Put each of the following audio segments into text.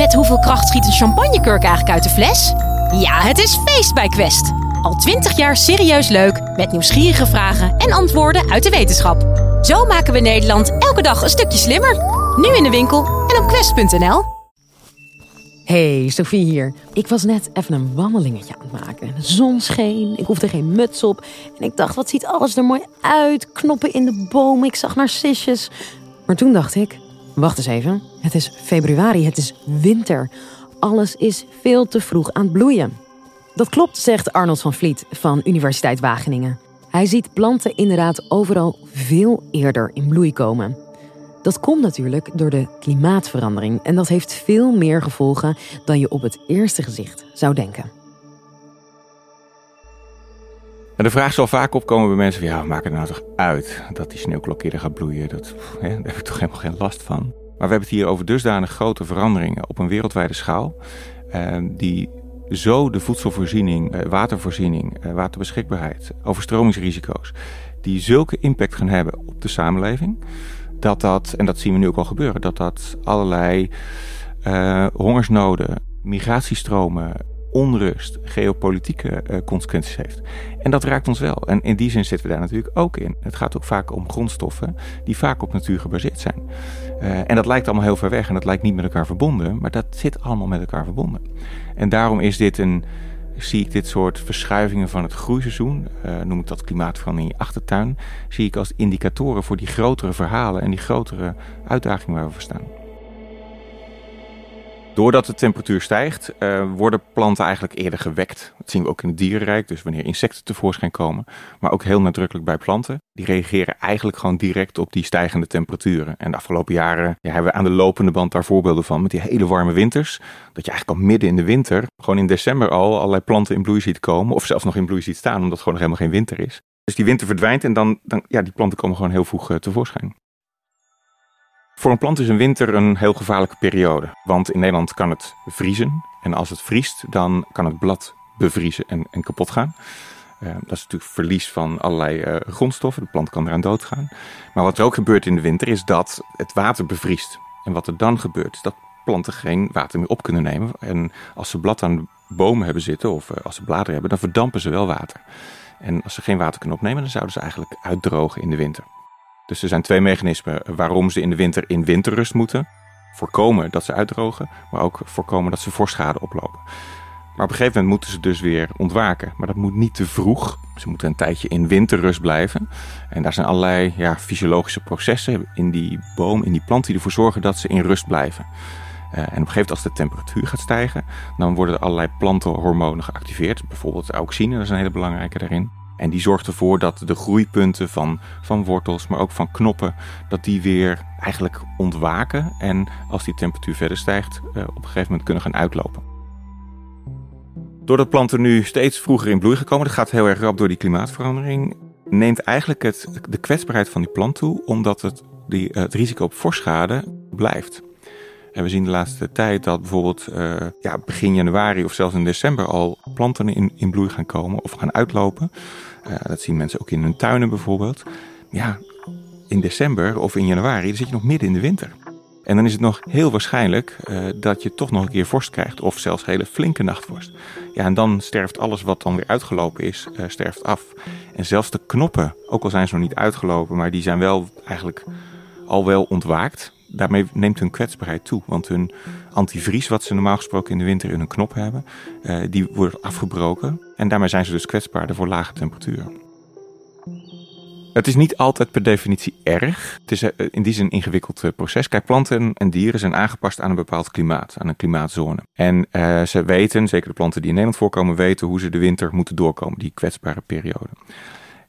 Met hoeveel kracht schiet een champagnekurk eigenlijk uit de fles? Ja, het is feest bij Quest. Al twintig jaar serieus leuk, met nieuwsgierige vragen en antwoorden uit de wetenschap. Zo maken we Nederland elke dag een stukje slimmer. Nu in de winkel en op quest.nl. Hey, Sophie hier. Ik was net even een wandelingetje aan het maken. De zon scheen, ik hoefde geen muts op. En ik dacht, wat ziet alles er mooi uit. Knoppen in de bomen, ik zag narcisjes. Maar toen dacht ik, wacht eens even. Het is februari, het is winter. Alles is veel te vroeg aan het bloeien. Dat klopt, zegt Arnold van Vliet van Universiteit Wageningen. Hij ziet planten inderdaad overal veel eerder in bloei komen. Dat komt natuurlijk door de klimaatverandering en dat heeft veel meer gevolgen dan je op het eerste gezicht zou denken. En de vraag zal vaak opkomen bij mensen: van, ja, maak het nou toch uit dat die sneeuwklok eerder gaat bloeien? Dat, hè, daar heb ik toch helemaal geen last van. Maar we hebben het hier over dusdanig grote veranderingen op een wereldwijde schaal, eh, die zo de voedselvoorziening, eh, watervoorziening, eh, waterbeschikbaarheid, overstromingsrisico's, die zulke impact gaan hebben op de samenleving, dat dat, en dat zien we nu ook al gebeuren, dat dat allerlei uh, hongersnoden, migratiestromen, onrust, geopolitieke uh, consequenties heeft. En dat raakt ons wel. En in die zin zitten we daar natuurlijk ook in. Het gaat ook vaak om grondstoffen die vaak op natuur gebaseerd zijn. Uh, en dat lijkt allemaal heel ver weg en dat lijkt niet met elkaar verbonden, maar dat zit allemaal met elkaar verbonden. En daarom is dit een, zie ik dit soort verschuivingen van het groeiseizoen, uh, noem ik dat klimaatverandering in je achtertuin, zie ik als indicatoren voor die grotere verhalen en die grotere uitdagingen waar we voor staan. Doordat de temperatuur stijgt, uh, worden planten eigenlijk eerder gewekt. Dat zien we ook in het dierenrijk, dus wanneer insecten tevoorschijn komen. Maar ook heel nadrukkelijk bij planten. Die reageren eigenlijk gewoon direct op die stijgende temperaturen. En de afgelopen jaren ja, hebben we aan de lopende band daar voorbeelden van. Met die hele warme winters. Dat je eigenlijk al midden in de winter, gewoon in december al, allerlei planten in bloei ziet komen. Of zelfs nog in bloei ziet staan, omdat het gewoon nog helemaal geen winter is. Dus die winter verdwijnt en dan, dan ja, die planten komen gewoon heel vroeg uh, tevoorschijn. Voor een plant is een winter een heel gevaarlijke periode. Want in Nederland kan het vriezen. En als het vriest, dan kan het blad bevriezen en, en kapot gaan. Uh, dat is natuurlijk verlies van allerlei uh, grondstoffen. De plant kan eraan doodgaan. Maar wat er ook gebeurt in de winter is dat het water bevriest. En wat er dan gebeurt is dat planten geen water meer op kunnen nemen. En als ze blad aan bomen hebben zitten of uh, als ze bladeren hebben, dan verdampen ze wel water. En als ze geen water kunnen opnemen, dan zouden ze eigenlijk uitdrogen in de winter. Dus er zijn twee mechanismen waarom ze in de winter in winterrust moeten. Voorkomen dat ze uitdrogen, maar ook voorkomen dat ze vorstschade oplopen. Maar op een gegeven moment moeten ze dus weer ontwaken. Maar dat moet niet te vroeg. Ze moeten een tijdje in winterrust blijven. En daar zijn allerlei ja, fysiologische processen in die boom, in die plant, die ervoor zorgen dat ze in rust blijven. Uh, en op een gegeven moment als de temperatuur gaat stijgen, dan worden er allerlei plantenhormonen geactiveerd. Bijvoorbeeld auxine, dat is een hele belangrijke daarin. En die zorgt ervoor dat de groeipunten van, van wortels, maar ook van knoppen, dat die weer eigenlijk ontwaken. En als die temperatuur verder stijgt, uh, op een gegeven moment kunnen gaan uitlopen. Doordat planten nu steeds vroeger in bloei gekomen, dat gaat heel erg rap door die klimaatverandering, neemt eigenlijk het, de kwetsbaarheid van die plant toe, omdat het, die, het risico op vorschade blijft. En we zien de laatste tijd dat bijvoorbeeld uh, ja, begin januari of zelfs in december al planten in, in bloei gaan komen of gaan uitlopen. Uh, dat zien mensen ook in hun tuinen bijvoorbeeld. Ja, in december of in januari dan zit je nog midden in de winter. En dan is het nog heel waarschijnlijk uh, dat je toch nog een keer vorst krijgt of zelfs hele flinke nachtvorst. Ja, en dan sterft alles wat dan weer uitgelopen is, sterft af. En zelfs de knoppen, ook al zijn ze nog niet uitgelopen, maar die zijn wel eigenlijk al wel ontwaakt daarmee neemt hun kwetsbaarheid toe. Want hun antivries, wat ze normaal gesproken in de winter in hun knop hebben, uh, die wordt afgebroken. En daarmee zijn ze dus kwetsbaarder voor lage temperaturen. Het is niet altijd per definitie erg. Het is eh, in die zin een ingewikkeld eh, proces. Kijk, planten en dieren zijn aangepast aan een bepaald klimaat, aan een klimaatzone. En ze weten, zeker de planten die in Nederland voorkomen, weten hoe ze de winter moeten doorkomen, die kwetsbare periode.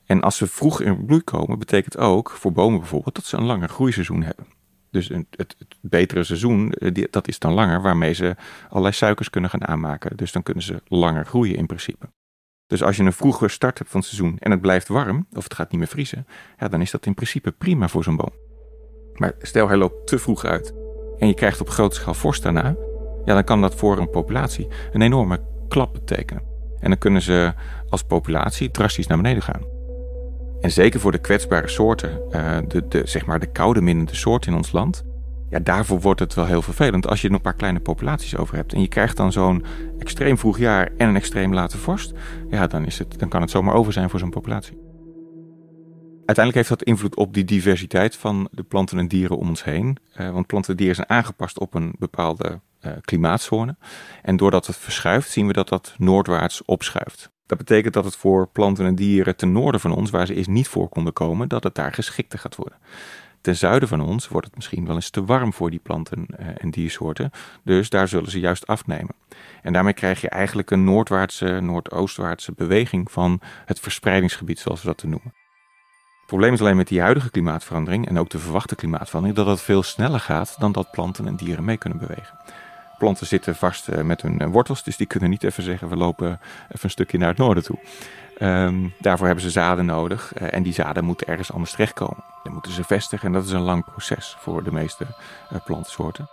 En als ze vroeg in bloei komen, betekent ook voor bomen bijvoorbeeld dat ze een langer groeiseizoen hebben. Dus het, het, betere seizoen, dat is dan langer, waarmee ze allerlei suikers kunnen gaan aanmaken. Dus dan kunnen ze langer groeien in principe. Dus als je een vroege start hebt van het seizoen en het blijft warm, of het gaat niet meer vriezen, ja, dan is dat in principe prima voor zo'n boom. Maar stel hij loopt te vroeg uit en je krijgt op grote schaal vorst daarna, ja, dan kan dat voor een populatie een enorme klap betekenen. En dan kunnen ze als populatie drastisch naar beneden gaan. En zeker voor de kwetsbare soorten, uh, de, de, zeg maar de koude minnende soorten in ons land, Ja, daarvoor wordt het wel heel vervelend als je er een paar kleine populaties over hebt. En je krijgt dan zo'n extreem vroeg jaar en een extreem late vorst. Ja, dan, is het, dan kan het zomaar over zijn voor zo'n populatie. Uiteindelijk heeft dat invloed op die diversiteit van de planten en dieren om ons heen. Uh, want planten en dieren zijn aangepast op een bepaalde uh, klimaatzone. En doordat het verschuift, zien we dat dat noordwaarts opschuift. Dat betekent dat het voor planten en dieren ten noorden van ons, waar ze eerst niet voor konden komen, dat het daar geschikter gaat worden. Ten zuiden van ons wordt het misschien wel eens te warm voor die planten eh, en diersoorten. Dus daar zullen ze juist afnemen. En daarmee krijg je eigenlijk een noordwaartse, noordoostwaartse beweging van het verspreidingsgebied, zoals we dat te noemen. Het probleem is alleen met die huidige klimaatverandering en ook de verwachte klimaatverandering dat het veel sneller gaat dan dat planten en dieren mee kunnen bewegen. Planten zitten vast eh, met hun eh, wortels, dus die kunnen niet even zeggen we lopen even een stukje naar het noorden toe. Um, daarvoor hebben ze zaden nodig uh, en die zaden moeten ergens anders terechtkomen. Dan moeten ze vestigen en dat is een lang proces voor de meeste uh, plantensoorten.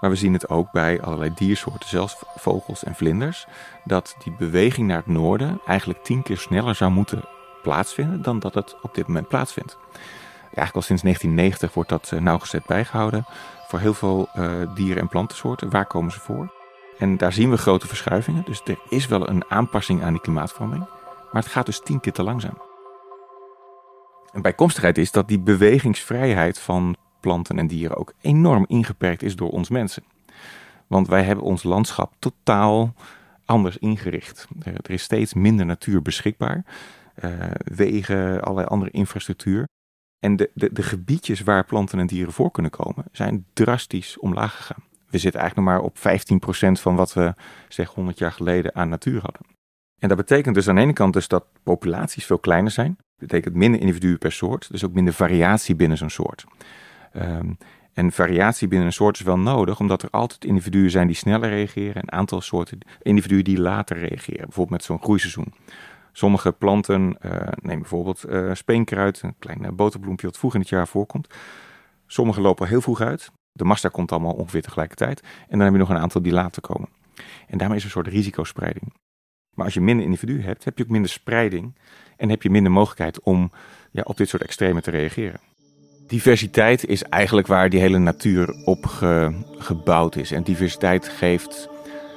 Maar we zien het ook bij allerlei diersoorten, zelfs vogels en vlinders, dat die beweging naar het noorden eigenlijk tien keer sneller zou moeten plaatsvinden dan dat het op dit moment plaatsvindt. Eigenlijk al sinds 1990 wordt dat nauwgezet bijgehouden voor heel veel dieren- en plantensoorten. Waar komen ze voor? En daar zien we grote verschuivingen. Dus er is wel een aanpassing aan die klimaatverandering. Maar het gaat dus tien keer te langzaam. Een bijkomstigheid is dat die bewegingsvrijheid van planten en dieren ook enorm ingeperkt is door ons mensen. Want wij hebben ons landschap totaal anders ingericht. Er is steeds minder natuur beschikbaar. Uh, wegen, allerlei andere infrastructuur. En de, de, de gebiedjes waar planten en dieren voor kunnen komen, zijn drastisch omlaag gegaan. We zitten eigenlijk nog maar op 15% van wat we zeg 100 jaar geleden aan natuur hadden. En dat betekent dus aan de ene kant dus dat populaties veel kleiner zijn. Dat betekent minder individuen per soort, dus ook minder variatie binnen zo'n soort. Um, en variatie binnen een soort is wel nodig, omdat er altijd individuen zijn die sneller reageren en een aantal soorten individuen die later reageren, bijvoorbeeld met zo'n groeiseizoen. Sommige planten, uh, neem bijvoorbeeld uh, speenkruid, een klein boterbloempje dat vroeg in het jaar voorkomt. Sommige lopen heel vroeg uit. De massa komt allemaal ongeveer tegelijkertijd. En dan heb je nog een aantal die later komen. En daarmee is een soort risicospreiding. Maar als je minder individuen hebt, heb je ook minder spreiding en heb je minder mogelijkheid om ja, op dit soort extremen te reageren. Diversiteit is eigenlijk waar die hele natuur op gebouwd is. En diversiteit geeft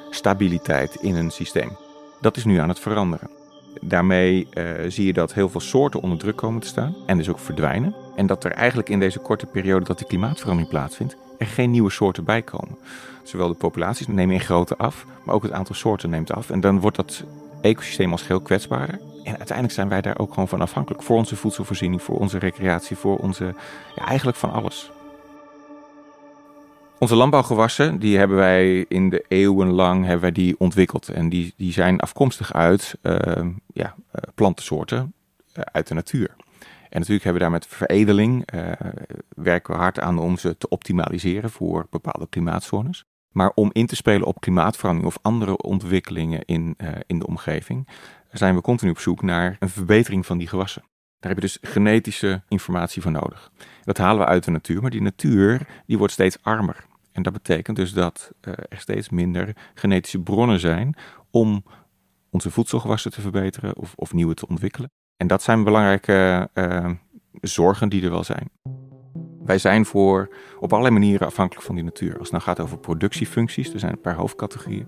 stabiliteit in een systeem. Dat is nu aan het veranderen. Daarmee uh, zie je dat heel veel soorten onder druk komen te staan en dus ook verdwijnen. En dat er eigenlijk in deze korte periode dat die klimaatverandering plaatsvindt, er geen nieuwe soorten bij komen. Zowel de populaties nemen in grootte af, maar ook het aantal soorten neemt af. En dan wordt dat ecosysteem als geheel kwetsbaarder. En uiteindelijk zijn wij daar ook gewoon van afhankelijk. Voor onze voedselvoorziening, voor onze recreatie, voor onze, ja, eigenlijk van alles. Onze landbouwgewassen, die hebben wij in de eeuwenlang hebben wij die ontwikkeld. En die, die zijn afkomstig uit uh, ja, uh, plantensoorten uh, uit de natuur. En natuurlijk hebben we daar met veredeling, uh, werken we hard aan om ze te optimaliseren voor bepaalde klimaatzones. Maar om in te spelen op klimaatverandering of andere ontwikkelingen in, in de omgeving, zijn we continu op zoek naar een verbetering van die gewassen. Daar heb je dus genetische informatie voor nodig. Dat halen we uit de natuur, maar die natuur die wordt steeds armer. En dat betekent dus dat uh, er steeds minder genetische bronnen zijn om onze voedselgewassen te verbeteren of, of nieuwe te ontwikkelen. En dat zijn belangrijke uh, zorgen die er wel zijn. Wij zijn voor op allerlei manieren afhankelijk van die natuur. Als het nou gaat over productiefuncties, er zijn een paar hoofdcategorieën.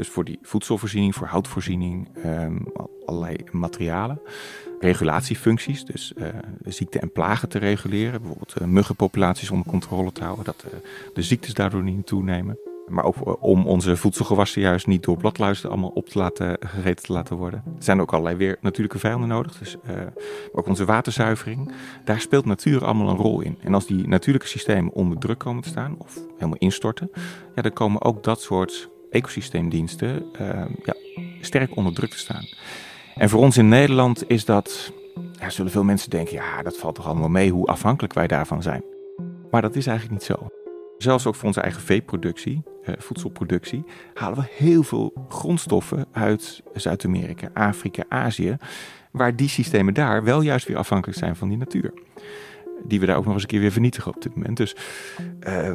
Dus voor die voedselvoorziening, voor houtvoorziening, um, allerlei materialen. Regulatiefuncties, dus uh, ziekten en plagen te reguleren. Bijvoorbeeld uh, muggenpopulaties onder controle te houden, dat uh, de ziektes daardoor niet toenemen. Maar ook eh, om onze voedselgewassen juist niet door bladluizen allemaal op te laten, gegeten te laten worden. Er zijn ook allerlei weer natuurlijke vijanden nodig. Dus ook onze waterzuivering. Daar speelt natuur allemaal een rol in. En als die natuurlijke systemen onder druk komen te staan of helemaal instorten, ja, dan komen ook dat soort ecosysteemdiensten uh, ja, sterk onder druk te staan. En voor ons in Nederland is dat, ja, zullen veel mensen denken, ja, dat valt toch allemaal mee hoe afhankelijk wij daarvan zijn. Maar dat is eigenlijk niet zo. Zelfs ook voor onze eigen veeproductie, eh, voedselproductie, halen we heel veel grondstoffen uit Zuid-Amerika, Afrika, Azië, waar die systemen daar wel juist weer afhankelijk zijn van die natuur. Die we daar ook nog eens een keer weer vernietigen op dit moment. Dus uh,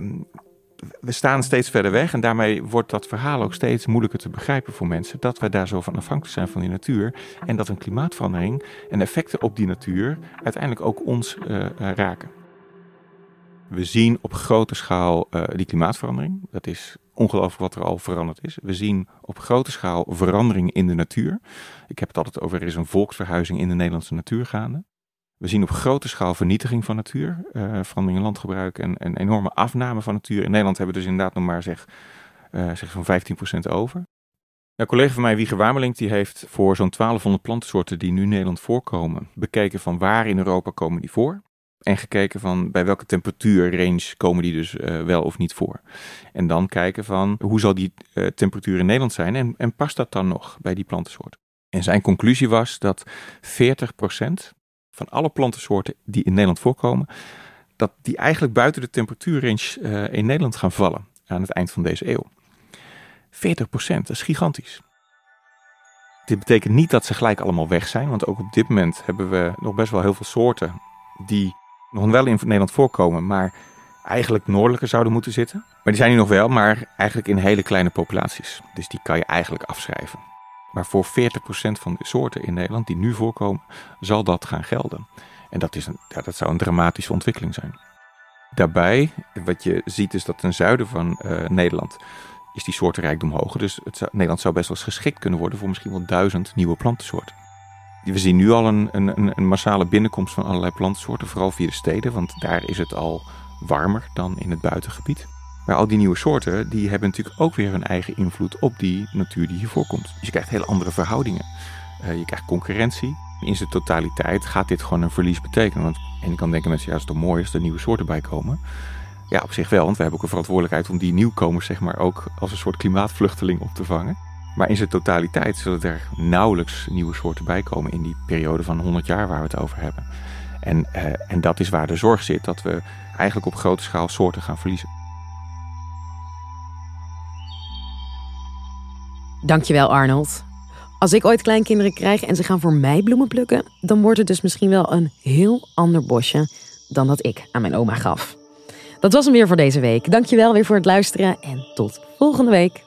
we staan steeds verder weg en daarmee wordt dat verhaal ook steeds moeilijker te begrijpen voor mensen. Dat wij daar zo van afhankelijk zijn van die natuur en dat een klimaatverandering en effecten op die natuur uiteindelijk ook ons uh, raken. We zien op grote schaal uh, die klimaatverandering. Dat is ongelooflijk wat er al veranderd is. We zien op grote schaal verandering in de natuur. Ik heb het altijd over, er is een volksverhuizing in de Nederlandse natuur gaande. We zien op grote schaal vernietiging van natuur, uh, verandering in landgebruik en een enorme afname van natuur. In Nederland hebben we dus inderdaad nog maar zeg, uh, zeg zo'n 15% over. Een collega van mij, Wieger Wamelink, die heeft voor zo'n 1200 plantensoorten die nu in Nederland voorkomen, bekeken van waar in Europa komen die voor. En gekeken van bij welke temperatuurrange komen die dus uh, wel of niet voor. En dan kijken van hoe zal die temperatuur in Nederland zijn en, en past dat dan nog bij die plantensoorten. En zijn conclusie was dat 40% van alle plantensoorten die in Nederland voorkomen, dat die eigenlijk buiten de temperatuurrange uh, in Nederland gaan vallen aan het eind van deze eeuw. 40% dat is gigantisch. Dit betekent niet dat ze gelijk allemaal weg zijn, want ook op dit moment hebben we nog best wel heel veel soorten die nog wel in Nederland voorkomen, maar eigenlijk noordelijker zouden moeten zitten. Maar die zijn nu nog wel, maar eigenlijk in hele kleine populaties. Dus die kan je eigenlijk afschrijven. Maar voor 40% van de soorten in Nederland die nu voorkomen, zal dat gaan gelden. En dat, is een, ja, dat zou een dramatische ontwikkeling zijn. Daarbij, wat je ziet is dat ten zuiden van uh, Nederland is die soortenrijkdom hoger. Dus het Nederland zou best wel eens geschikt kunnen worden voor misschien wel duizend nieuwe plantensoorten. We zien nu al een, een, een massale binnenkomst van allerlei plantensoorten, vooral via de steden, want daar is het al warmer dan in het buitengebied. Maar al die nieuwe soorten, die hebben natuurlijk ook weer hun eigen invloed op die natuur die hier voorkomt. Dus je krijgt hele andere verhoudingen. Uh, je krijgt concurrentie. In zijn totaliteit gaat dit gewoon een verlies betekenen. Want en je kan denken mensen, ja, is toch mooi als er nieuwe soorten bij komen. Ja, op zich wel, want we hebben ook een verantwoordelijkheid om die nieuwkomers zeg maar ook als een soort klimaatvluchteling op te vangen. Maar in zijn totaliteit zullen er nauwelijks nieuwe soorten bij komen in die periode van 100 jaar waar we het over hebben. En, uh, en dat is waar de zorg zit, dat we eigenlijk op grote schaal soorten gaan verliezen. Dankjewel Arnold. Als ik ooit kleinkinderen krijg en ze gaan voor mij bloemen plukken, dan wordt het dus misschien wel een heel ander bosje dan dat ik aan mijn oma gaf. Dat was hem weer voor deze week. Dankjewel weer voor het luisteren en tot volgende week.